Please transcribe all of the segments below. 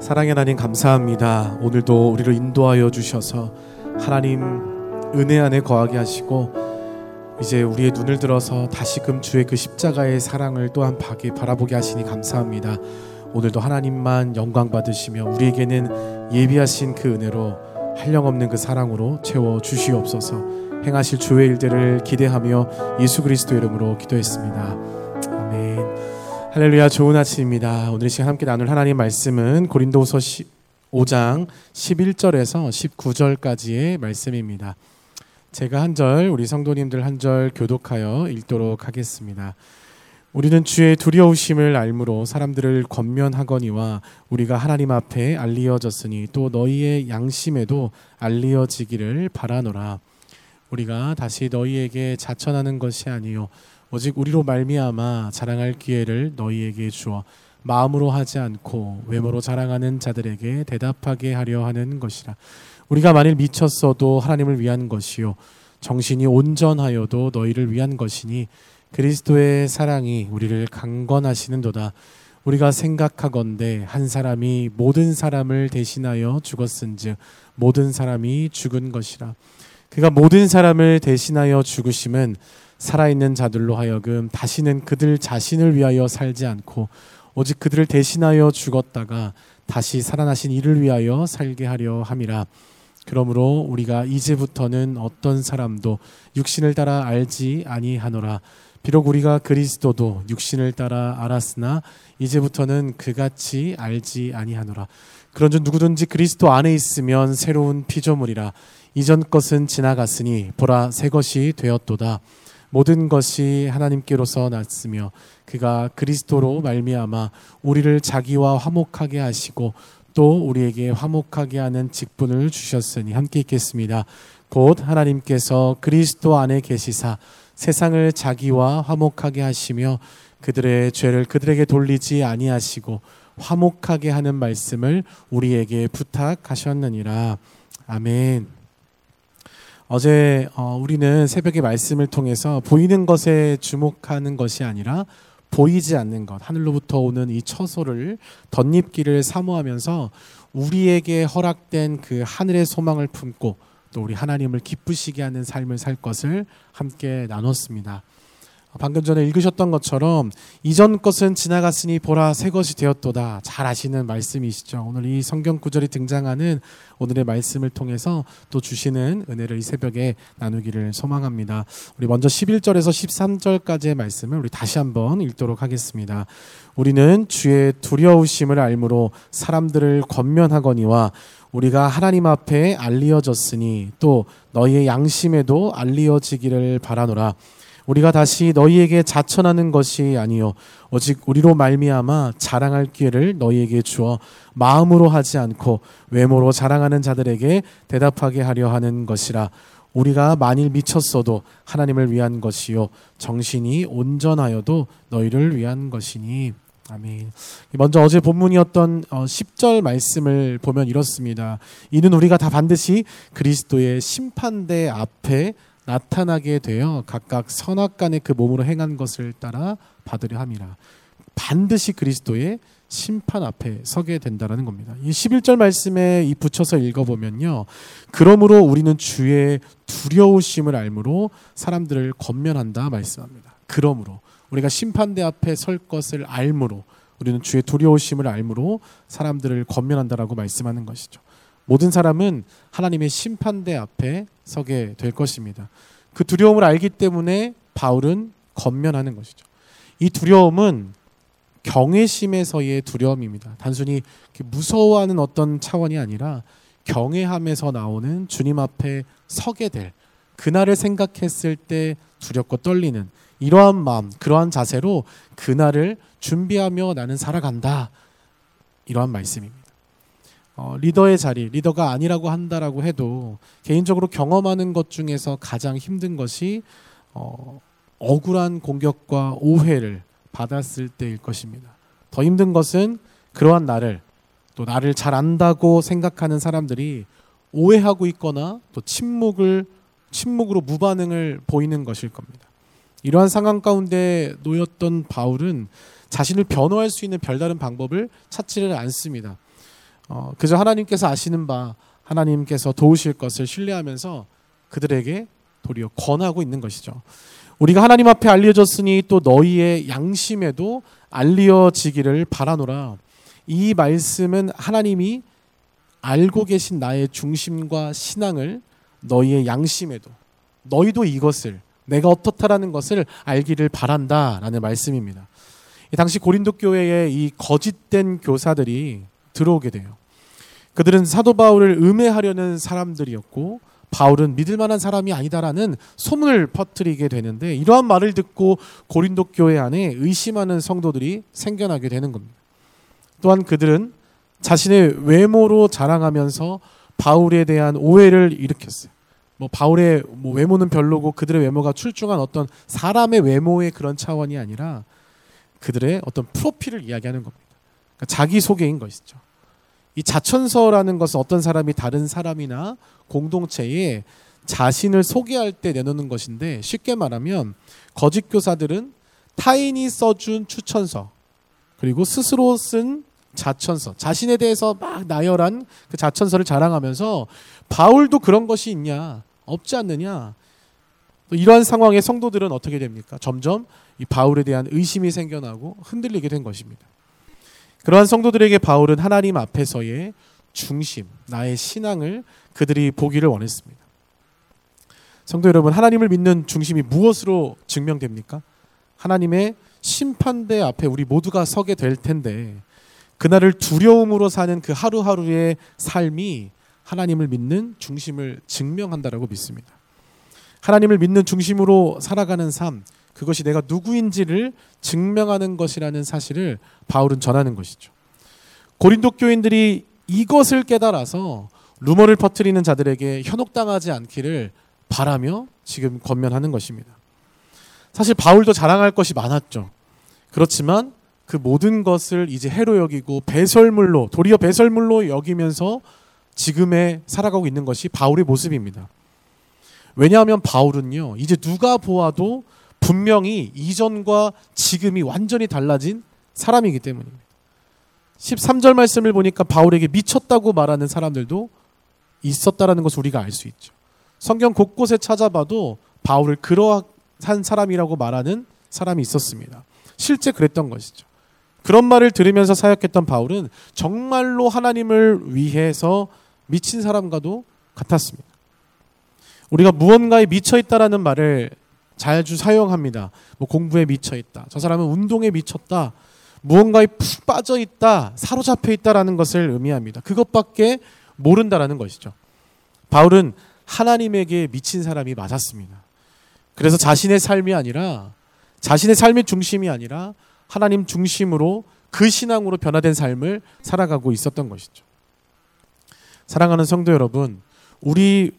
사랑의 하나님 감사합니다. 오늘도 우리를 인도하여 주셔서 하나님 은혜 안에 거하게 하시고 이제 우리의 눈을 들어서 다시금 주의 그 십자가의 사랑을 또한 바라보게 하시니 감사합니다. 오늘도 하나님만 영광 받으시며 우리에게는 예비하신 그 은혜로 한량없는 그 사랑으로 채워 주시옵소서. 행하실 주의 일들을 기대하며 예수 그리스도 이름으로 기도했습니다. 할렐루야 좋은 아침입니다. 오늘 시간 함께 나눌 하나님 말씀은 고린도후서 5장 11절에서 19절까지의 말씀입니다. 제가 한 절, 우리 성도님들 한 절 교독하여 읽도록 하겠습니다. 우리는 주의 두려우심을 알므로 사람들을 권면하거니와 우리가 하나님 앞에 알리어졌으니 또 너희의 양심에도 알리어지기를 바라노라. 우리가 다시 너희에게 자천하는 것이 아니요 오직 우리로 말미암아 자랑할 기회를 너희에게 주어 마음으로 하지 않고 외모로 자랑하는 자들에게 대답하게 하려 하는 것이라. 우리가 만일 미쳤어도 하나님을 위한 것이요 정신이 온전하여도 너희를 위한 것이니 그리스도의 사랑이 우리를 강건하시는도다. 우리가 생각하건대 한 사람이 모든 사람을 대신하여 죽었은즉 모든 사람이 죽은 것이라. 그가 모든 사람을 대신하여 죽으심은 살아있는 자들로 하여금 다시는 그들 자신을 위하여 살지 않고 오직 그들을 대신하여 죽었다가 다시 살아나신 이를 위하여 살게 하려 함이라. 그러므로 우리가 이제부터는 어떤 사람도 육신을 따라 알지 아니하노라. 비록 우리가 그리스도도 육신을 따라 알았으나 이제부터는 그같이 알지 아니하노라. 그런즉 누구든지 그리스도 안에 있으면 새로운 피조물이라. 이전 것은 지나갔으니 보라 새 것이 되었도다. 모든 것이 하나님께로서 났으며 그가 그리스도로 말미암아 우리를 자기와 화목하게 하시고 또 우리에게 화목하게 하는 직분을 주셨으니 함께 읽겠습니다. 곧 하나님께서 그리스도 안에 계시사 세상을 자기와 화목하게 하시며 그들의 죄를 그들에게 돌리지 아니하시고 화목하게 하는 말씀을 우리에게 부탁하셨느니라. 아멘. 어제 어, 우리는 새벽의 말씀을 통해서 보이는 것에 주목하는 것이 아니라 보이지 않는 것, 하늘로부터 오는 이 처소를 덧입기를 사모하면서 우리에게 허락된 그 하늘의 소망을 품고 또 우리 하나님을 기쁘시게 하는 삶을 살 것을 함께 나눴습니다. 방금 전에 읽으셨던 것처럼 이전 것은 지나갔으니 보라 새 것이 되었도다. 잘 아시는 말씀이시죠. 오늘 이 성경 구절이 등장하는 오늘의 말씀을 통해서 또 주시는 은혜를 이 새벽에 나누기를 소망합니다. 우리 먼저 11절에서 13절까지의 말씀을 우리 다시 한번 읽도록 하겠습니다. 우리는 주의 두려우심을 알므로 사람들을 권면하거니와 우리가 하나님 앞에 알리어졌으니 또 너희의 양심에도 알리어지기를 바라노라. 우리가 다시 너희에게 자천하는 것이 아니요 오직 우리로 말미암아 자랑할 기회를 너희에게 주어 마음으로 하지 않고 외모로 자랑하는 자들에게 대답하게 하려 하는 것이라 우리가 만일 미쳤어도 하나님을 위한 것이요 정신이 온전하여도 너희를 위한 것이니 아멘. 먼저 어제 본문이었던 10절 어, 말씀을 보면 이렇습니다. 이는 우리가 다 반드시 그리스도의 심판대 앞에 나타나게 되어 각각 선악간의 그 몸으로 행한 것을 따라 받으려 함이라. 반드시 그리스도의 심판 앞에 서게 된다라는 겁니다. 이 11절 말씀에 이 붙여서 읽어보면요. 그러므로 우리는 주의 두려우심을 알므로 사람들을 권면한다 말씀합니다. 그러므로 우리가 심판대 앞에 설 것을 알므로 우리는 주의 두려우심을 알므로 사람들을 권면한다라고 말씀하는 것이죠. 모든 사람은 하나님의 심판대 앞에 서게 될 것입니다. 그 두려움을 알기 때문에 바울은 건면하는 것이죠. 이 두려움은 경외심에서의 두려움입니다. 단순히 무서워하는 어떤 차원이 아니라 경외함에서 나오는 주님 앞에 서게 될 그날을 생각했을 때 두렵고 떨리는 이러한 마음, 그러한 자세로 그날을 준비하며 나는 살아간다. 이러한 말씀입니다. 어, 리더의 자리, 리더가 아니라고 한다라고 해도 개인적으로 경험하는 것 중에서 가장 힘든 것이 어, 억울한 공격과 오해를 받았을 때일 것입니다. 더 힘든 것은 그러한 나를 또 나를 잘 안다고 생각하는 사람들이 오해하고 있거나 또 침묵을 침묵으로 무반응을 보이는 것일 겁니다. 이러한 상황 가운데 놓였던 바울은 자신을 변호할 수 있는 별다른 방법을 찾지를 않습니다. 어, 그저 하나님께서 아시는 바 하나님께서 도우실 것을 신뢰하면서 그들에게 도리어 권하고 있는 것이죠. 우리가 하나님 앞에 알려졌으니 또 너희의 양심에도 알려지기를 바라노라. 이 말씀은 하나님이 알고 계신 나의 중심과 신앙을 너희의 양심에도 너희도 이것을 내가 어떻다라는 것을 알기를 바란다라는 말씀입니다. 당시 고린도 교회에 이 거짓된 교사들이 들어오게 돼요. 그들은 사도 바울을 음해하려는 사람들이었고 바울은 믿을 만한 사람이 아니다라는 소문을 퍼뜨리게 되는데 이러한 말을 듣고 고린도 교회 안에 의심하는 성도들이 생겨나게 되는 겁니다. 또한 그들은 자신의 외모로 자랑하면서 바울에 대한 오해를 일으켰어요. 뭐 바울의 뭐 외모는 별로고 그들의 외모가 출중한 어떤 사람의 외모의 그런 차원이 아니라 그들의 어떤 프로필을 이야기하는 겁니다. 그러니까 자기 소개인 것이죠. 이 자천서라는 것은 어떤 사람이 다른 사람이나 공동체에 자신을 소개할 때 내놓는 것인데 쉽게 말하면 거짓 교사들은 타인이 써준 추천서 그리고 스스로 쓴 자천서 자신에 대해서 막 나열한 그 자천서를 자랑하면서 바울도 그런 것이 있냐 없지 않느냐 이러한 상황에 성도들은 어떻게 됩니까? 점점 이 바울에 대한 의심이 생겨나고 흔들리게 된 것입니다. 그러한 성도들에게 바울은 하나님 앞에서의 중심, 나의 신앙을 그들이 보기를 원했습니다. 성도 여러분, 하나님을 믿는 중심이 무엇으로 증명됩니까? 하나님의 심판대 앞에 우리 모두가 서게 될 텐데 그날을 두려움으로 사는 그 하루하루의 삶이 하나님을 믿는 중심을 증명한다라고 믿습니다. 하나님을 믿는 중심으로 살아가는 삶, 그것이 내가 누구인지를 증명하는 것이라는 사실을 바울은 전하는 것이죠. 고린도 교인들이 이것을 깨달아서 루머를 퍼뜨리는 자들에게 현혹당하지 않기를 바라며 지금 권면하는 것입니다. 사실 바울도 자랑할 것이 많았죠. 그렇지만 그 모든 것을 이제 해로 여기고 배설물로 도리어 배설물로 여기면서 지금에 살아가고 있는 것이 바울의 모습입니다. 왜냐하면 바울은요, 이제 누가 보아도 분명히 이전과 지금이 완전히 달라진 사람이기 때문입니다. 13절 말씀을 보니까 바울에게 미쳤다고 말하는 사람들도 있었다라는 것을 우리가 알 수 있죠. 성경 곳곳에 찾아봐도 바울을 그러한 사람이라고 말하는 사람이 있었습니다. 실제 그랬던 것이죠. 그런 말을 들으면서 사역했던 바울은 정말로 하나님을 위해서 미친 사람과도 같았습니다. 우리가 무언가에 미쳐 있다라는 말을 자주 사용합니다. 뭐 공부에 미쳐 있다. 저 사람은 운동에 미쳤다. 무언가에 푹 빠져 있다. 사로잡혀 있다라는 것을 의미합니다. 그것밖에 모른다라는 것이죠. 바울은 하나님에게 미친 사람이 맞았습니다. 그래서 자신의 삶이 아니라 자신의 삶의 중심이 아니라 하나님 중심으로 그 신앙으로 변화된 삶을 살아가고 있었던 것이죠. 사랑하는 성도 여러분, 우리는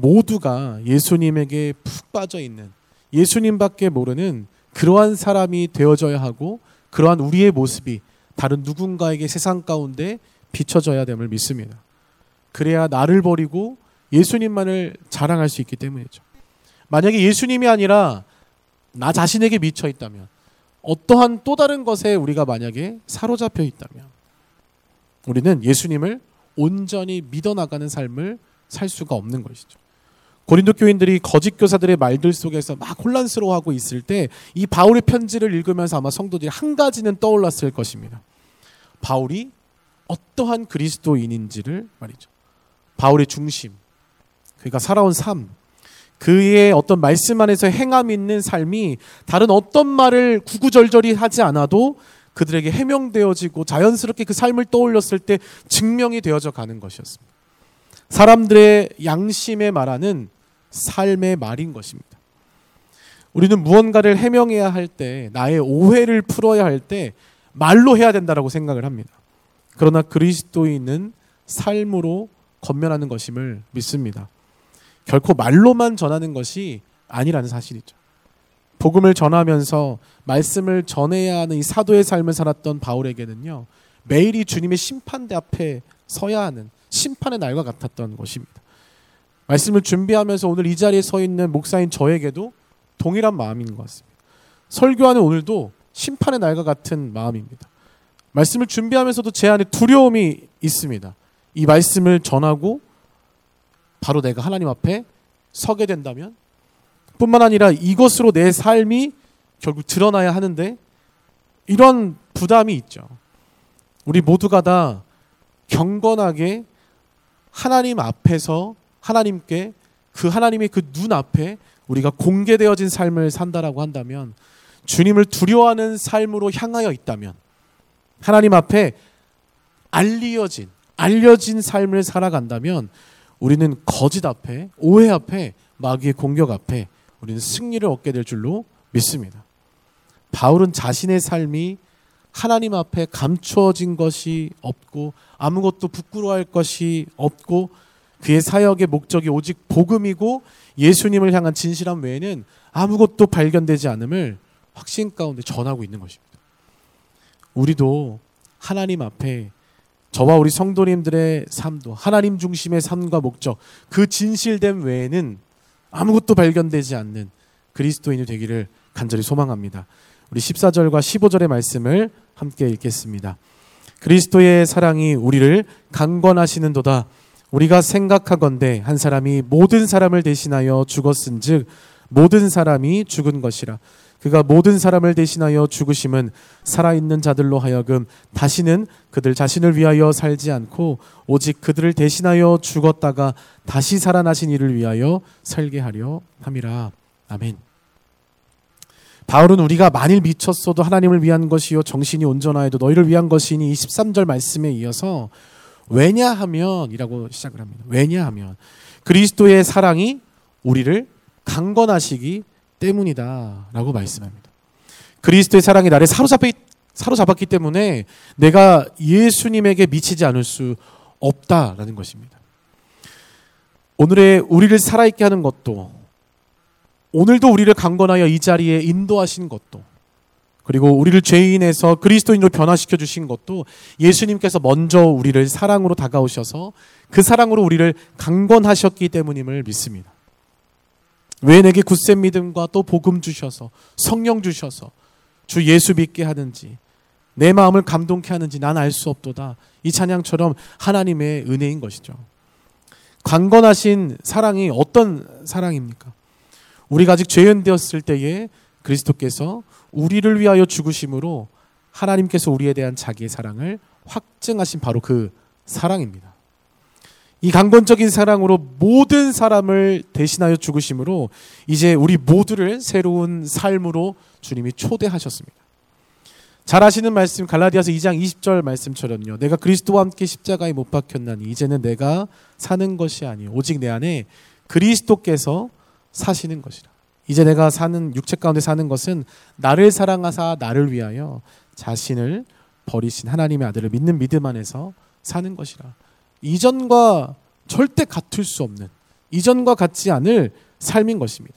모두가 예수님에게 푹 빠져 있는 예수님밖에 모르는 그러한 사람이 되어져야 하고 그러한 우리의 모습이 다른 누군가에게 세상 가운데 비춰져야 됨을 믿습니다. 그래야 나를 버리고 예수님만을 자랑할 수 있기 때문이죠. 만약에 예수님이 아니라 나 자신에게 미쳐 있다면 어떠한 또 다른 것에 우리가 만약에 사로잡혀 있다면 우리는 예수님을 온전히 믿어 나가는 삶을 살 수가 없는 것이죠. 고린도 교인들이 거짓 교사들의 말들 속에서 막 혼란스러워하고 있을 때 이 바울의 편지를 읽으면서 아마 성도들이 한 가지는 떠올랐을 것입니다. 바울이 어떠한 그리스도인인지를 말이죠. 바울의 중심, 그가 살아온 삶, 그의 어떤 말씀 안에서 행함 있는 삶이 다른 어떤 말을 구구절절히 하지 않아도 그들에게 해명되어지고 자연스럽게 그 삶을 떠올렸을 때 증명이 되어져 가는 것이었습니다. 사람들의 양심에 말하는 삶의 말인 것입니다. 우리는 무언가를 해명해야 할 때, 나의 오해를 풀어야 할 때 말로 해야 된다라고 생각을 합니다. 그러나 그리스도인은 삶으로 건면하는 것임을 믿습니다. 결코 말로만 전하는 것이 아니라는 사실이죠. 복음을 전하면서 말씀을 전해야 하는 이 사도의 삶을 살았던 바울에게는요, 매일이 주님의 심판대 앞에 서야 하는 심판의 날과 같았던 것입니다. 말씀을 준비하면서 오늘 이 자리에 서 있는 목사인 저에게도 동일한 마음인 것 같습니다. 설교하는 오늘도 심판의 날과 같은 마음입니다. 말씀을 준비하면서도 제 안에 두려움이 있습니다. 이 말씀을 전하고 바로 내가 하나님 앞에 서게 된다면 뿐만 아니라 이것으로 내 삶이 결국 드러나야 하는데 이런 부담이 있죠. 우리 모두가 다 경건하게 하나님 앞에서 하나님께 그 하나님의 그 눈 앞에 우리가 공개되어진 삶을 산다라고 한다면 주님을 두려워하는 삶으로 향하여 있다면 하나님 앞에 알리어진 알려진 삶을 살아간다면 우리는 거짓 앞에 오해 앞에 마귀의 공격 앞에 우리는 승리를 얻게 될 줄로 믿습니다. 바울은 자신의 삶이 하나님 앞에 감추어진 것이 없고 아무것도 부끄러워할 것이 없고 그의 사역의 목적이 오직 복음이고 예수님을 향한 진실함 외에는 아무것도 발견되지 않음을 확신 가운데 전하고 있는 것입니다. 우리도 하나님 앞에 저와 우리 성도님들의 삶도 하나님 중심의 삶과 목적 그 진실됨 외에는 아무것도 발견되지 않는 그리스도인이 되기를 간절히 소망합니다. 우리 14절과 15절의 말씀을 함께 읽겠습니다. 그리스도의 사랑이 우리를 강권하시는도다. 우리가 생각하건대 한 사람이 모든 사람을 대신하여 죽었은즉 모든 사람이 죽은 것이라. 그가 모든 사람을 대신하여 죽으심은 살아있는 자들로 하여금 다시는 그들 자신을 위하여 살지 않고 오직 그들을 대신하여 죽었다가 다시 살아나신 이를 위하여 살게 하려 함이라. 아멘. 바울은 우리가 만일 미쳤어도 하나님을 위한 것이요 정신이 온전하여도 너희를 위한 것이니 23절 말씀에 이어서 왜냐하면이라고 시작을 합니다. 왜냐하면 그리스도의 사랑이 우리를 강건하시기 때문이다라고 말씀합니다. 그리스도의 사랑이 나를 사로잡히, 사로잡았기 때문에 내가 예수님에게 미치지 않을 수 없다라는 것입니다. 오늘의 우리를 살아있게 하는 것도 오늘도 우리를 강건하여 이 자리에 인도하신 것도 그리고 우리를 죄인에서 그리스도인으로 변화시켜 주신 것도 예수님께서 먼저 우리를 사랑으로 다가오셔서 그 사랑으로 우리를 강건하셨기 때문임을 믿습니다. 왜 내게 굳센 믿음과 또 복음 주셔서 성령 주셔서 주 예수 믿게 하는지 내 마음을 감동케 하는지 난 알 수 없도다. 이 찬양처럼 하나님의 은혜인 것이죠. 강건하신 사랑이 어떤 사랑입니까? 우리가 아직 죄인 되었을 때에 그리스도께서 우리를 위하여 죽으심으로 하나님께서 우리에 대한 자기의 사랑을 확증하신 바로 그 사랑입니다. 이 강건적인 사랑으로 모든 사람을 대신하여 죽으심으로 이제 우리 모두를 새로운 삶으로 주님이 초대하셨습니다. 잘 아시는 말씀 갈라디아서 2장 20절 말씀처럼요. 내가 그리스도와 함께 십자가에 못 박혔나니 이제는 내가 사는 것이 아니요 오직 내 안에 그리스도께서 사시는 것이라. 이제 내가 사는 육체 가운데 사는 것은 나를 사랑하사 나를 위하여 자신을 버리신 하나님의 아들을 믿는 믿음 안에서 사는 것이라. 이전과 절대 같을 수 없는 이전과 같지 않을 삶인 것입니다.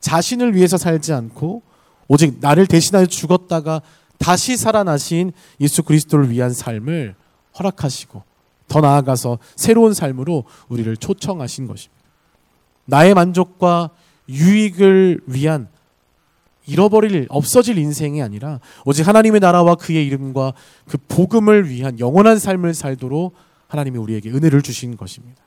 자신을 위해서 살지 않고 오직 나를 대신하여 죽었다가 다시 살아나신 예수 그리스도를 위한 삶을 허락하시고 더 나아가서 새로운 삶으로 우리를 초청하신 것입니다. 나의 만족과 유익을 위한 잃어버릴 없어질 인생이 아니라 오직 하나님의 나라와 그의 이름과 그 복음을 위한 영원한 삶을 살도록 하나님이 우리에게 은혜를 주신 것입니다.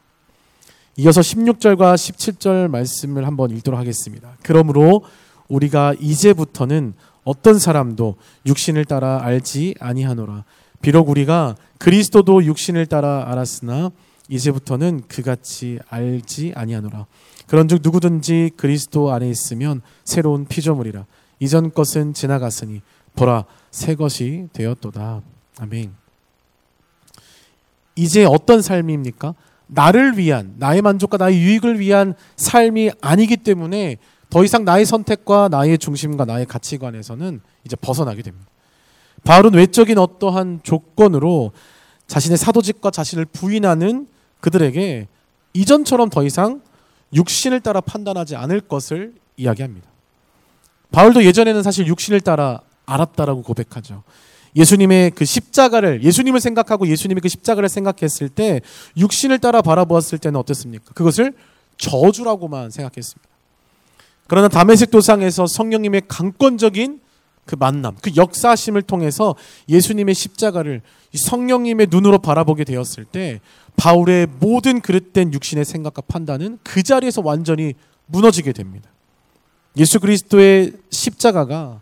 이어서 16절과 17절 말씀을 한번 읽도록 하겠습니다. 그러므로 우리가 이제부터는 어떤 사람도 육신을 따라 알지 아니하노라. 비록 우리가 그리스도도 육신을 따라 알았으나 이제부터는 그같이 알지 아니하노라. 그런즉 누구든지 그리스도 안에 있으면 새로운 피조물이라. 이전 것은 지나갔으니 보라 새 것이 되었도다. 아멘. 이제 어떤 삶입니까? 나를 위한, 나의 만족과 나의 유익을 위한 삶이 아니기 때문에 더 이상 나의 선택과 나의 중심과 나의 가치관에서는 이제 벗어나게 됩니다. 바울은 외적인 어떠한 조건으로 자신의 사도직과 자신을 부인하는 그들에게 이전처럼 더 이상 육신을 따라 판단하지 않을 것을 이야기합니다. 바울도 예전에는 사실 육신을 따라 알았다라고 고백하죠. 예수님의 그 십자가를 예수님을 생각하고 예수님의 그 십자가를 생각했을 때 육신을 따라 바라보았을 때는 어땠습니까? 그것을 저주라고만 생각했습니다. 그러나 담에색 도상에서 성령님의 강권적인 그 만남, 그 역사심을 통해서 예수님의 십자가를 성령님의 눈으로 바라보게 되었을 때 바울의 모든 그릇된 육신의 생각과 판단은 그 자리에서 완전히 무너지게 됩니다. 예수 그리스도의 십자가가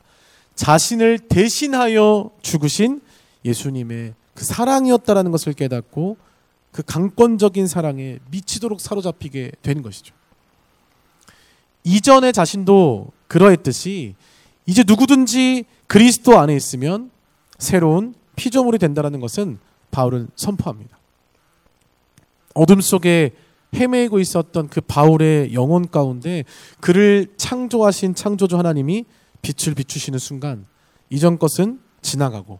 자신을 대신하여 죽으신 예수님의 그 사랑이었다라는 것을 깨닫고 그 강권적인 사랑에 미치도록 사로잡히게 되는 것이죠. 이전의 자신도 그러했듯이 이제 누구든지 그리스도 안에 있으면 새로운 피조물이 된다라는 것은 바울은 선포합니다. 어둠 속에 헤매고 있었던 그 바울의 영혼 가운데 그를 창조하신 창조주 하나님이 빛을 비추시는 순간 이전 것은 지나가고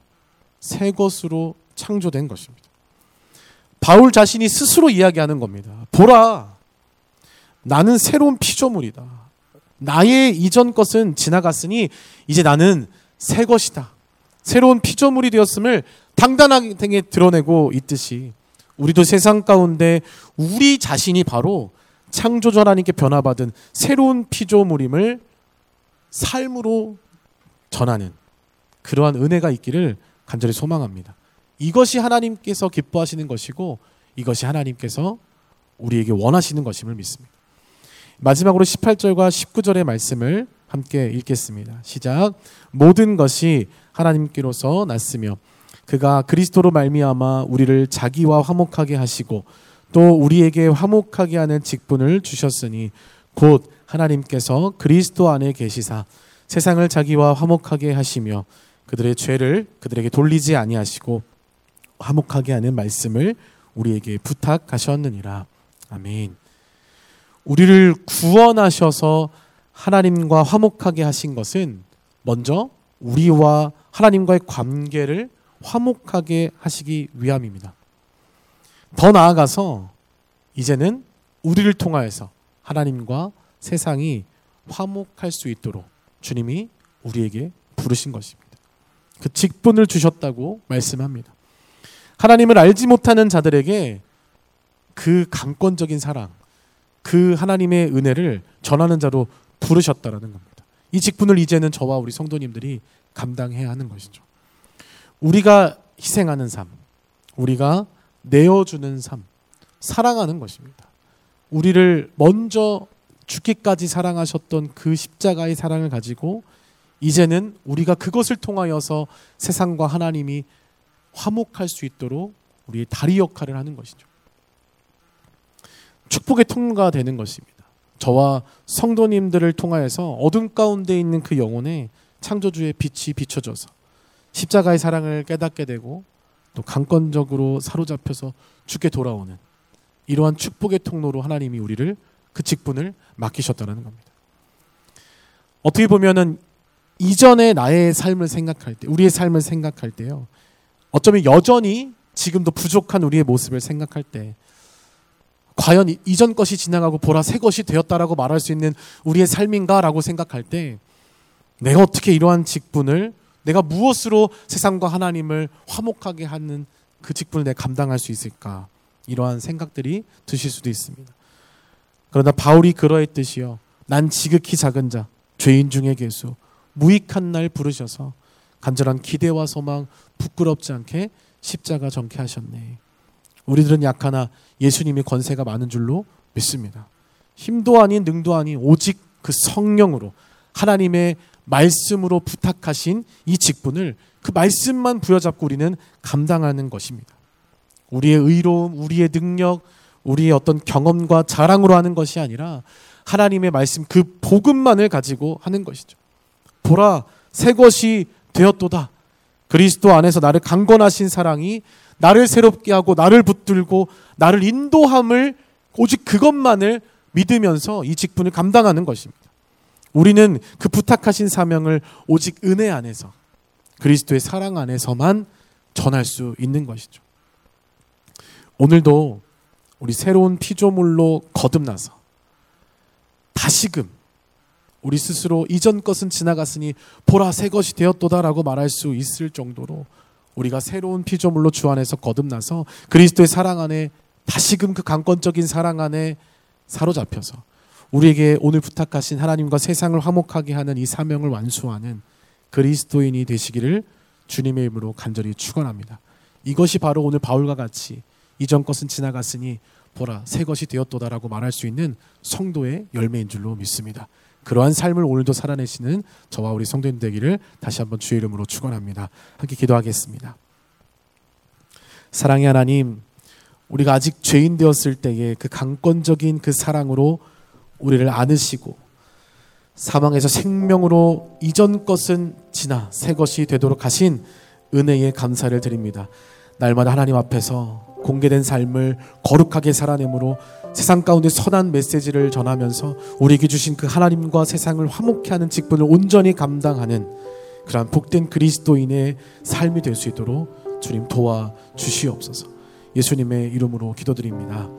새 것으로 창조된 것입니다. 바울 자신이 스스로 이야기하는 겁니다. 보라, 나는 새로운 피조물이다. 나의 이전 것은 지나갔으니 이제 나는 새 것이다. 새로운 피조물이 되었음을 당당하게 드러내고 있듯이 우리도 세상 가운데 우리 자신이 바로 창조주 하나님께 변화받은 새로운 피조물임을 삶으로 전하는 그러한 은혜가 있기를 간절히 소망합니다. 이것이 하나님께서 기뻐하시는 것이고 이것이 하나님께서 우리에게 원하시는 것임을 믿습니다. 마지막으로 18절과 19절의 말씀을 함께 읽겠습니다. 시작. 모든 것이 하나님께로서 났으며 그가 그리스도로 말미암아 우리를 자기와 화목하게 하시고 또 우리에게 화목하게 하는 직분을 주셨으니 곧 하나님께서 그리스도 안에 계시사 세상을 자기와 화목하게 하시며 그들의 죄를 그들에게 돌리지 아니하시고 화목하게 하는 말씀을 우리에게 부탁하셨느니라. 아멘. 우리를 구원하셔서 하나님과 화목하게 하신 것은 먼저 우리와 하나님과의 관계를 화목하게 하시기 위함입니다. 더 나아가서 이제는 우리를 통하여서 하나님과 세상이 화목할 수 있도록 주님이 우리에게 부르신 것입니다. 그 직분을 주셨다고 말씀합니다. 하나님을 알지 못하는 자들에게 그 강권적인 사랑, 그 하나님의 은혜를 전하는 자로 부르셨다라는 겁니다. 이 직분을 이제는 저와 우리 성도님들이 감당해야 하는 것이죠. 우리가 희생하는 삶, 우리가 내어주는 삶, 사랑하는 것입니다. 우리를 먼저 죽기까지 사랑하셨던 그 십자가의 사랑을 가지고 이제는 우리가 그것을 통하여서 세상과 하나님이 화목할 수 있도록 우리의 다리 역할을 하는 것이죠. 축복의 통로가 되는 것입니다. 저와 성도님들을 통하여서 어둠 가운데 있는 그 영혼에 창조주의 빛이 비춰져서 십자가의 사랑을 깨닫게 되고 또 강권적으로 사로잡혀서 죽게 돌아오는 이러한 축복의 통로로 하나님이 우리를 그 직분을 맡기셨다는 겁니다. 어떻게 보면은 이전의 나의 삶을 생각할 때, 우리의 삶을 생각할 때요. 어쩌면 여전히 지금도 부족한 우리의 모습을 생각할 때, 과연 이전 것이 지나가고 보라 새 것이 되었다라고 말할 수 있는 우리의 삶인가라고 생각할 때, 내가 어떻게 이러한 직분을 내가 무엇으로 세상과 하나님을 화목하게 하는 그 직분을 내가 감당할 수 있을까? 이러한 생각들이 드실 수도 있습니다. 그러나 바울이 그러했듯이요. 난 지극히 작은 자, 죄인 중에 계수, 무익한 날 부르셔서 간절한 기대와 소망 부끄럽지 않게 십자가 정케 하셨네. 우리들은 약하나 예수님이 권세가 많은 줄로 믿습니다. 힘도 아닌 능도 아닌 오직 그 성령으로 하나님의 말씀으로 부탁하신 이 직분을 그 말씀만 부여잡고 우리는 감당하는 것입니다. 우리의 의로움, 우리의 능력, 우리의 어떤 경험과 자랑으로 하는 것이 아니라 하나님의 말씀 그 복음만을 가지고 하는 것이죠. 보라 새 것이 되었도다. 그리스도 안에서 나를 강건하신 사랑이 나를 새롭게 하고 나를 붙들고 나를 인도함을 오직 그것만을 믿으면서 이 직분을 감당하는 것입니다. 우리는 그 부탁하신 사명을 오직 은혜 안에서 그리스도의 사랑 안에서만 전할 수 있는 것이죠. 오늘도 우리 새로운 피조물로 거듭나서 다시금 우리 스스로 이전 것은 지나갔으니 보라 새 것이 되었도다라고 말할 수 있을 정도로 우리가 새로운 피조물로 주 안에서 거듭나서 그리스도의 사랑 안에 다시금 그 강권적인 사랑 안에 사로잡혀서 우리에게 오늘 부탁하신 하나님과 세상을 화목하게 하는 이 사명을 완수하는 그리스도인이 되시기를 주님의 이름으로 간절히 축원합니다. 이것이 바로 오늘 바울과 같이 이전 것은 지나갔으니 보라 새 것이 되었도다라고 말할 수 있는 성도의 열매인 줄로 믿습니다. 그러한 삶을 오늘도 살아내시는 저와 우리 성도님 되기를 다시 한번 주의 이름으로 축원합니다. 함께 기도하겠습니다. 사랑의 하나님, 우리가 아직 죄인 되었을 때에 그 강권적인 그 사랑으로 우리를 안으시고 사망에서 생명으로 이전 것은 지나 새 것이 되도록 하신 은혜에 감사를 드립니다. 날마다 하나님 앞에서 공개된 삶을 거룩하게 살아내므로 세상 가운데 선한 메시지를 전하면서 우리에게 주신 그 하나님과 세상을 화목케 하는 직분을 온전히 감당하는 그러한 복된 그리스도인의 삶이 될 수 있도록 주님 도와 주시옵소서. 예수님의 이름으로 기도드립니다.